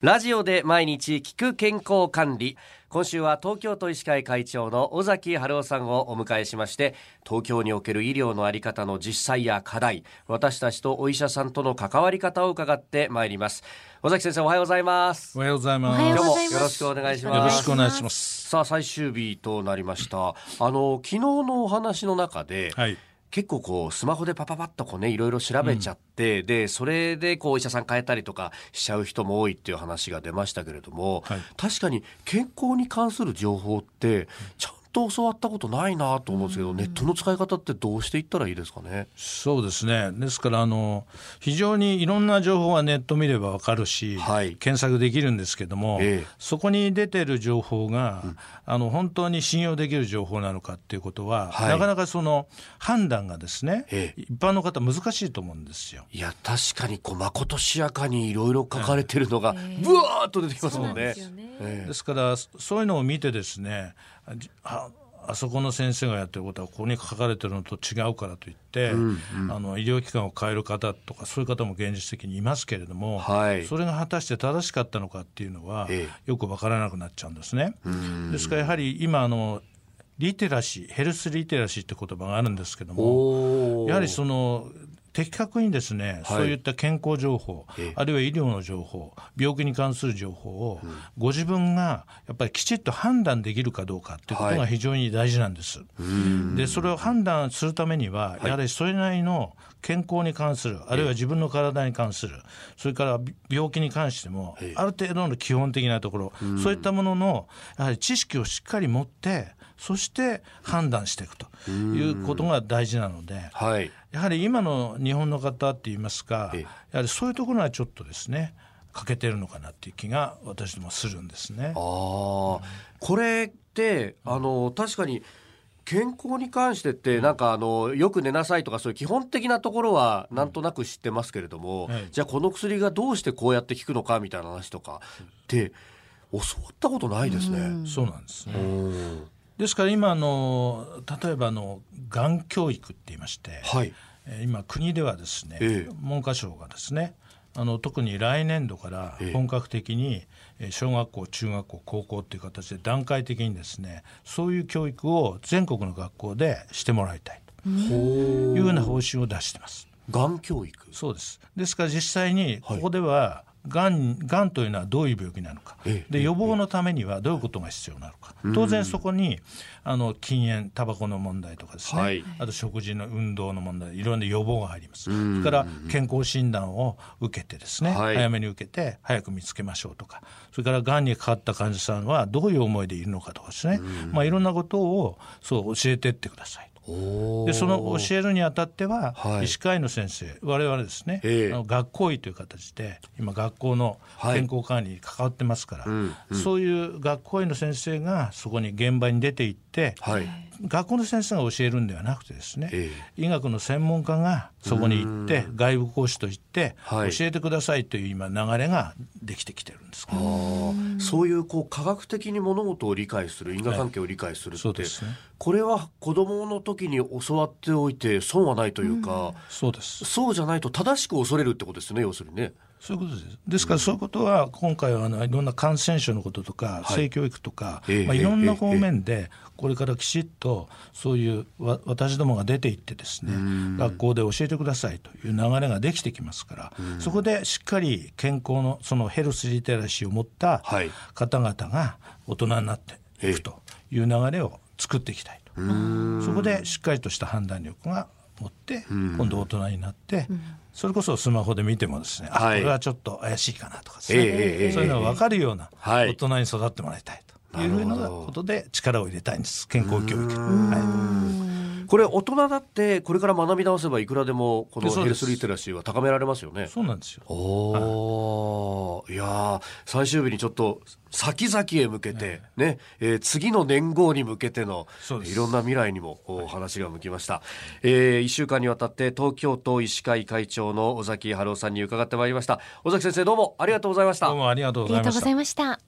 ラジオで毎日聞く健康管理。今週は東京都医師会会長の尾崎春夫さんをお迎えしまして東京における医療のあり方の実際や課題私たちとお医者さんとの関わり方を伺ってまいります。尾崎先生おはようございます。おはようございます。今日もよろしくお願いします。よろしくお願いします。さあ最終日となりました。あの昨日のお話の中で、はい結構こうスマホでパパパッとこうねいろいろ調べちゃって、でそれでこうお医者さん変えたりとかしちゃう人も多いっていう話が出ましたけれども、はい。確かに健康に関する情報ってちゃんと教わったことないなと思うんですけど、ネットの使い方ってどうしていったらいいですかね？そうですね。ですからあの非常にいろんな情報はネット見ればわかるし、はい。検索できるんですけども、ええ。そこに出てる情報が、あの本当に信用できる情報なのかっていうことは、はい。なかなかその判断がですね、ええ。一般の方難しいと思うんですよ。いや確かにこうまことしやかにいろいろ書かれてるのがブワーッと出てきますもんね。ええ。ですからそういうのを見てですねあじああそこの先生がやってることはここに書かれてるのと違うからといって、あの医療機関を変える方とかそういう方も現実的にいますけれども、はい。それが果たして正しかったのかっていうのは、えよく分からなくなっちゃうんですね。ですからやはり今あのリテラシーヘルスリテラシーって言葉があるんですけどもやはりその的確にですね、はい。そういった健康情報ええ、あるいは医療の情報、病気に関する情報を、ご自分がやっぱりきちっと判断できるかどうかということが非常に大事なんです。で、それを判断するためには、やはりそれなりの健康に関する、あるいは自分の体に関する、それから病気に関しても、ある程度の基本的なところ、そういったものの、やはり知識をしっかり持って、そして判断していくということが大事なので、はいやはり今の日本の方って言いますか、ええ。やはりそういうところはちょっとですね、欠けてるのかなっていう気が私どもするんですね。ああ、これってあの確かに健康に関してってなんかあのよく寝なさいとかそういう基本的なところはなんとなく知ってますけれども、はい。じゃあこの薬がどうしてこうやって効くのかみたいな話とかって教わったことないですね。そうなんですね。うんですから今あの例えばあのがん教育って言いまして、はい。えー今国ではですね、ええ。文科省がですねあの特に来年度からええ。本格的にえー小学校中学校高校っていう形で段階的にですねそういう教育を全国の学校でしてもらいたいというような方針を出してます。がん教育。そうです。ですから実際にここでは、がんがんというのはどういう病気なのか、ええで予防のためにはどういうことが必要なのか、当然そこにあの禁煙、タバコの問題とかですね、はい。あと食事の運動の問題、いろんな予防が入ります。それから健康診断を受けてですね、はい。早めに受けて早く見つけましょうとか、それからがんにかかった患者さんはどういう思いでいるのかとかですね、まあいろんなことをそう教えていってくださいでその教えるにあたっては、はい。医師会の先生我々ですね、ええ。あの学校医という形で今学校のはい。健康管理に関わってますから、うんそういう学校医の先生がそこに現場に出て行って、はい。学校の先生が教えるんではなくてですね、え医学の専門家がそこに行って外部講師としてはい。教えてくださいという今流れができてきてるんですそういうこう科学的に物事を理解する因果関係を理解するって、そうですね。これは子供の時に教わっておいて損はないというか、そうです。そうじゃないと正しく恐れるってことですよね要するにね。そういうことです。ですからそういうことは今回はあのいろんな感染症のこととか、はい。性教育とか、ええまあ、いろんええな方面でこれからきちっとそういうわ私どもが出ていってですね学校で教えてくださいという流れができてきますからそこでしっかり健康のそのヘルスリテラシーを持ったはい。方々が大人になっていくという流れを作っていきたいと。そこでしっかりとした判断力が持って今度大人になってそれこそスマホで見てもですね、あはい。これはちょっと怪しいかなとかですね、そういうのが分かるようなはい。大人に育ってもらいたいというふうなことで力を入れたいんです。健康教育。はい。これ大人だってこれから学び直せばいくらでもこのヘルスリテラシーは高められますよね。そうなんですよ。おー。いやー最終日にちょっと先々へ向けてね、えー次の年号に向けてのいろんな未来にもお話が向きました、え1週間にわたって東京都医師会会長の尾崎春夫さんに伺ってまいりました。尾崎先生どうもありがとうございました。どうもありがとうございました。ありがとうござ。いました。